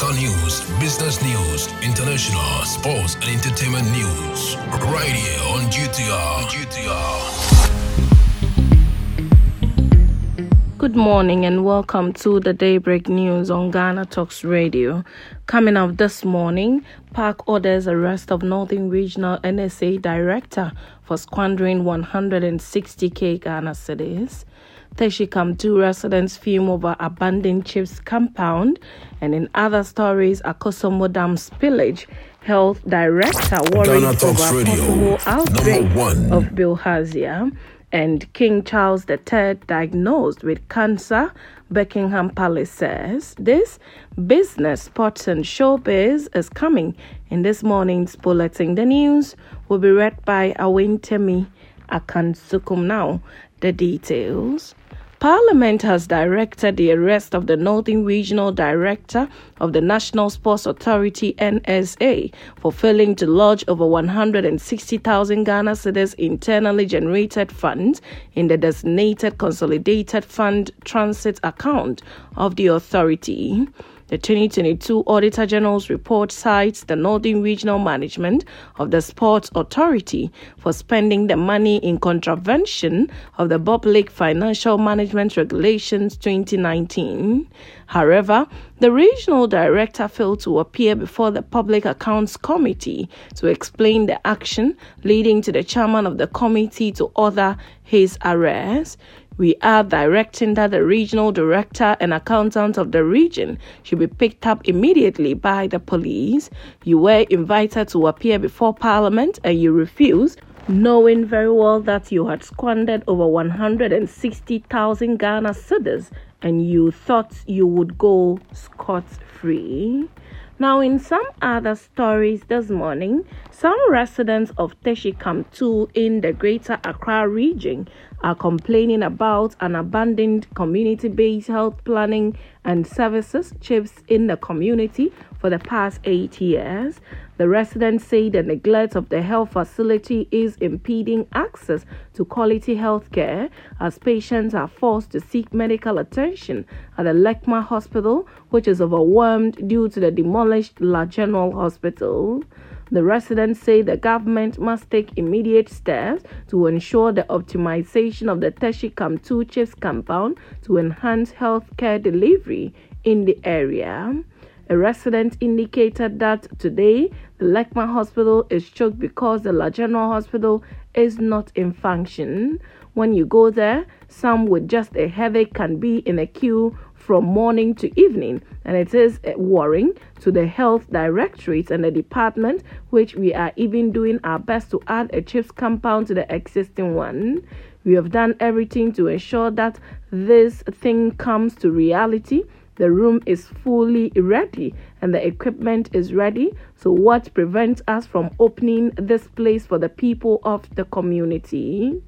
Local news, business news, international, sports, and entertainment news. Right here on GTR. GTR. Good morning and welcome to the Daybreak News on Ghana Talks Radio. Coming up this morning, PAC orders arrest of Northern Regional NSA Director for squandering 160k Ghana cedis. Teshie Camp 2 residents fume over abandoned CHPS compound. And in other stories, Akosombo Dam spillage. Health Director worries over possible outbreak of bilharzia and King Charles III diagnosed with cancer, Buckingham Palace says. This business, sports, and showbiz is coming in this morning's bulletin. The news will be read by Awentemi Akansukum. Now, the details. Parliament has directed the arrest of the Northern Regional Director of the National Sports Authority NSA for failing to lodge over 160,000 Ghana cedis internally generated funds in the designated consolidated fund transit account of the authority. The 2022 Auditor General's report cites the Northern Regional Management of the Sports Authority for spending the money in contravention of the Public Financial Management Regulations 2019. However, the regional director failed to appear before the Public Accounts Committee to explain the action, leading to the chairman of the committee to order his arrest. We are directing that the regional director and accountant of the region should be picked up immediately by the police. You were invited to appear before Parliament and you refused knowing very well that you had squandered over 160,000 Ghana cedis and you thought you would go scot free. Now, in some other stories this morning, some residents of Teshie Camp 2 in the Greater Accra region are complaining about an abandoned community based health planning and services CHPS in the community for the past eight years. The residents say the neglect of the health facility is impeding access to quality health care as patients are forced to seek medical attention at the Lekma Hospital, which is overwhelmed due to the demolished La General Hospital. The residents say the government must take immediate steps to ensure the optimization of the Teshie Kamtu CHPS compound to enhance health care delivery in the area. A resident indicated that today the Lekma Hospital is choked because the La General Hospital is not in function. When you go there, some with just a headache can be in a queue from morning to evening, and it is worrying to the health directorates and the department, which we are even doing our best to add a CHPS compound to the existing one. We have done everything to ensure that this thing comes to reality. The room is fully ready and the equipment is ready. So, what prevents us from opening this place for the people of the community?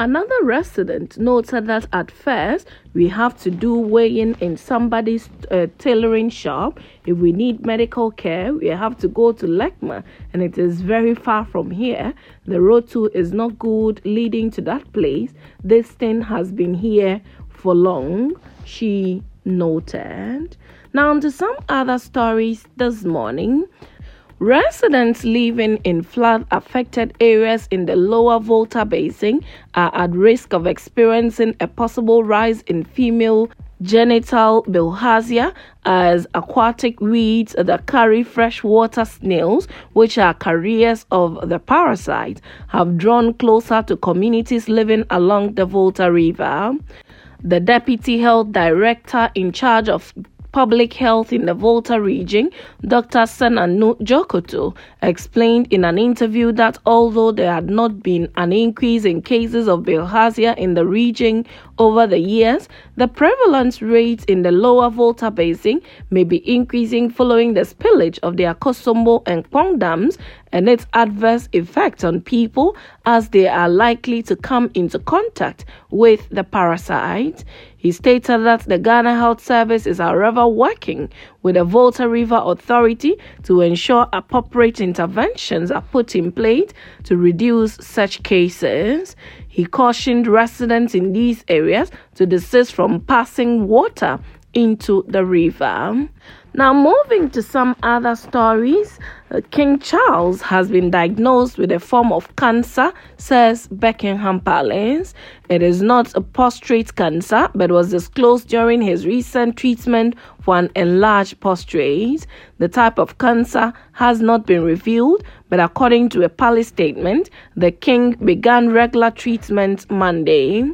Another resident noted that at first we have to do weighing in somebody's uh, tailoring shop. If we need medical care, we have to go to Lekma, and it is very far from here. The road too is not good leading to that place. This thing has been here for long, she noted. Now, to some other stories this morning. Residents living in flood affected areas in the lower Volta Basin are at risk of experiencing a possible rise in female genital bilharzia as aquatic weeds that carry freshwater snails, which are carriers of the parasite, have drawn closer to communities living along the Volta River. The deputy health director in charge of Public Health in the Volta region, Dr. Senanu Djokoto, explained in an interview that although there had not been an increase in cases of bilharzia in the region over the years, the prevalence rate in the lower Volta basin may be increasing following the spillage of the Akosombo and Kpong dams and its adverse effects on people as they are likely to come into contact with the parasite. He stated that the Ghana Health Service is, however, working with the Volta River Authority to ensure appropriate interventions are put in place to reduce such cases. He cautioned residents in these areas to desist from passing water into the river. Now, moving to some other stories, King Charles has been diagnosed with a form of cancer, says Buckingham Palace. It is not a prostate cancer, but was disclosed during his recent treatment for an enlarged prostate. The type of cancer has not been revealed, but according to a palace statement, the king began regular treatment Monday.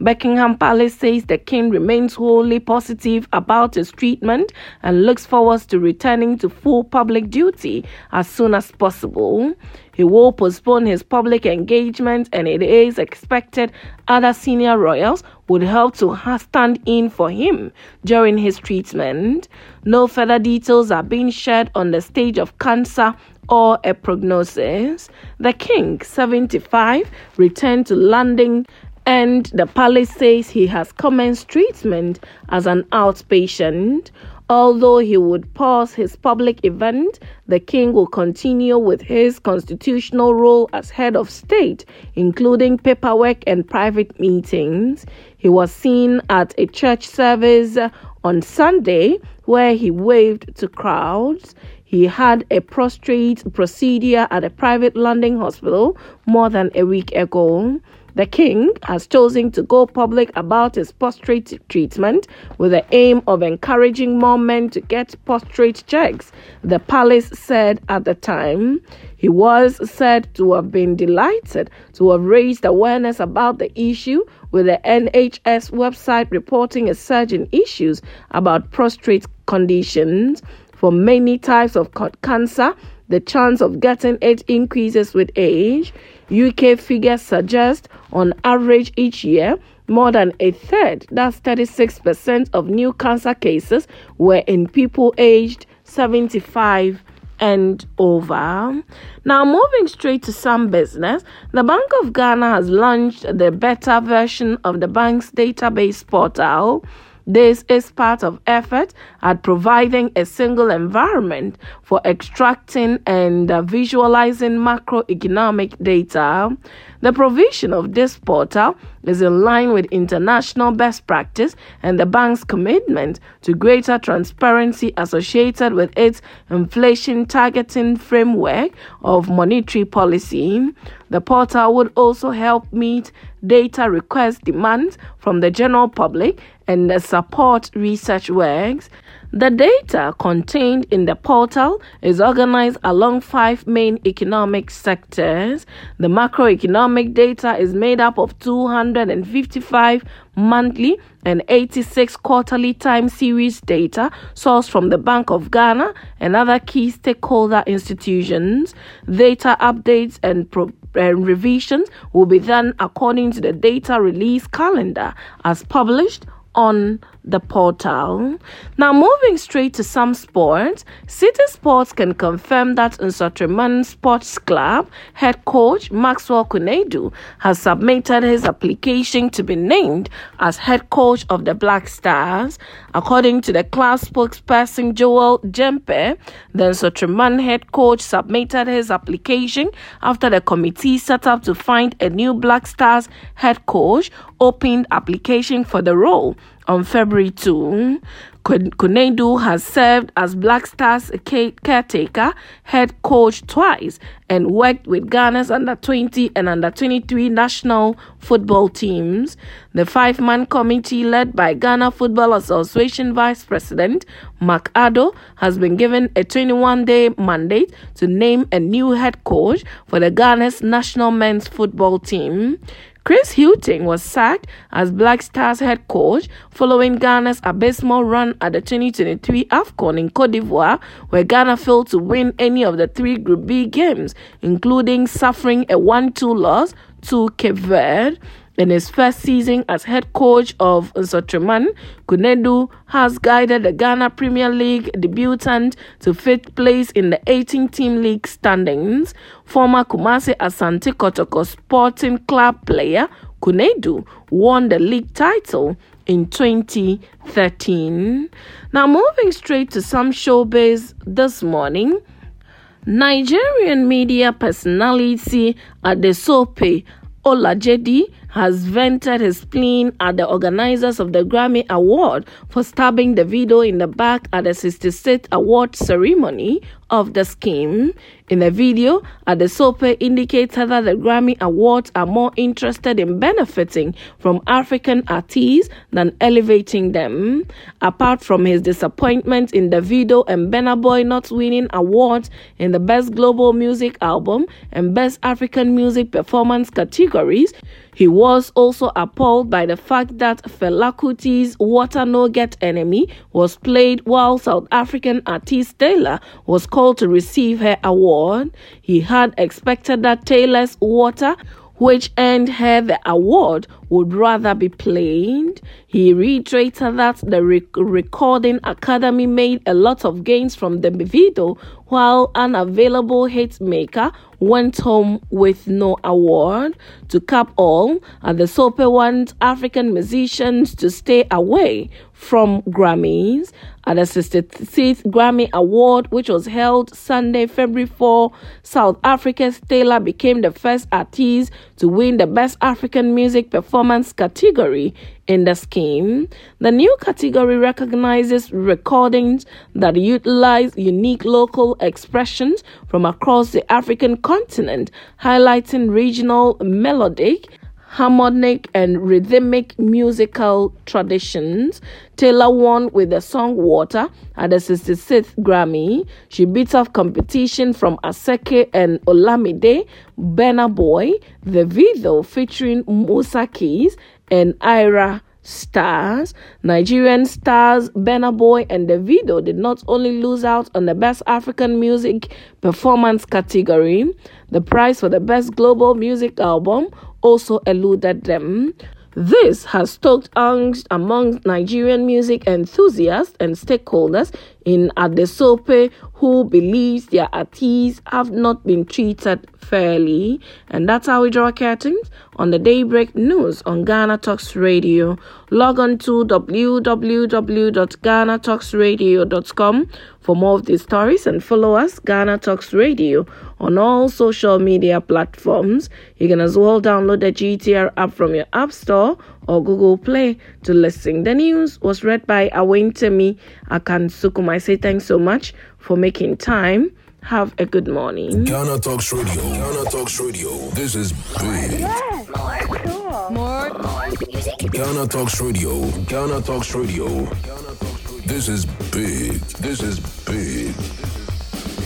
Buckingham Palace says the king remains wholly positive about his treatment and looks forward to returning to full public duty as soon as possible. He will postpone his public engagement, and it is expected other senior royals would help to stand in for him during his treatment. No further details are being shared on the stage of cancer or a prognosis. The king, 75, returned to London and the palace says he has commenced treatment as an outpatient. Although he would pause his public event, the king will continue with his constitutional role as head of state, including paperwork and private meetings. He was seen at a church service on Sunday where he waved to crowds. He had a prostrate procedure at a private London hospital more than a week ago. The king has chosen to go public about his prostate treatment with the aim of encouraging more men to get prostate checks, the palace said at the time. He was said to have been delighted to have raised awareness about the issue, with the NHS website reporting a surge in issues about prostate conditions. For many types of cancer, the chance of getting it increases with age. UK figures suggest, on average each year, more than a third, that's 36% of new cancer cases, were in people aged 75 and over. Now, moving straight to some business, the Bank of Ghana has launched the beta version of the bank's database portal. This is part of effort at providing a single environment for extracting and uh, visualizing macroeconomic data. The provision of this portal is in line with international best practice and the bank's commitment to greater transparency associated with its inflation targeting framework of monetary policy. The portal would also help meet data request demands from the general public and support research works. The data contained in the portal is organized along five main economic sectors. The macroeconomic data is made up of 255 monthly and 86 quarterly time series data sourced from the Bank of Ghana and other key stakeholder institutions. Data updates and pro- and revisions will be done according to the data release calendar as published on the portal. Now, moving straight to some sports, Citi Sports can confirm that Nsoatreman Sports Club head coach Maxwell Konadu has submitted his application to be named as head coach of the Black Stars. According to the club spokesperson Joel Jempe, the Nsoatreman head coach submitted his application after the committee set up to find a new Black Stars head coach opened application for the role on February 2. Konadu has served as Black Stars caretaker head coach twice and worked with Ghana's under 20 and under 23 national football teams. The five man committee, led by Ghana Football Association Vice President Mark has been given a 21 day mandate to name a new head coach for the Ghana's national men's football team. Chris Hughton was sacked as Black Stars head coach following Ghana's abysmal run at the 2023 AFCON in Cote d'Ivoire, where Ghana failed to win any of the three Group B games, including suffering a 1 2 loss to Cape Verde. In his first season as head coach of Nsoatreman, Konadu has guided the Ghana Premier League debutant to fifth place in the 18-team league standings. Former Kumasi Asante Kotoko Sporting Club player Konadu won the league title in 2013. Now, moving straight to some showbiz this morning. Nigerian media personality Adesope Olajide has vented his spleen at the organizers of the Grammy Award for stabbing the Davido in the back at the 66th award ceremony of the scheme. In the video, Adesope indicated that the Grammy Awards are more interested in benefiting from African artists than elevating them. Apart from his disappointment in Davido and Burna Boy not winning awards in the Best Global Music Album and Best African Music Performance categories, he was also appalled by the fact that Fela Water No Get Enemy was played while South African artist Tyla was called to receive her award. He had expected that Tyla's Water which earned her the award, would rather be played. He reiterated that the Rec- Recording Academy made a lot of gains from the video, while an available hit maker went home with no award. To cap all, Adesope wants African musicians to stay away from Grammys. At the 66th Grammy Award, which was held Sunday, February 4, South Africa's Tyla became the first artist to win the Best African Music Performance category in the scheme. The new category recognizes recordings that utilize unique local expressions from across the African continent, highlighting regional melodic harmonic and rhythmic musical traditions. Tyla won with the song Water at the 66th Grammy. She beat off competition from Asake and Olamide, Burna Boy, Davido featuring Musa Keys and Ayra stars. Nigerian stars Burna Boy and Davido did not only lose out on the Best African Music Performance category, the prize for the Best Global Music Album also eluded them. This has stoked angst among Nigerian music enthusiasts and stakeholders in Adesope who believes their artists have not been treated fairly. And that's how we draw curtains on the Daybreak News on Ghana Talks Radio. Log on to www.ghanatalksradio.com for more of these stories and follow us, Ghana Talks Radio, on all social media platforms. You can as well download the GTR app from your App Store or Google Play to listen. The news was read by Awentemi Akansukum. I say thanks so much for making time. Have a good morning. Ghana Talks Radio. Ghana Talks Radio. This is big. Yes. More cool. More, more music. Ghana Talks Radio. Ghana Talks Radio. This is big. This is big.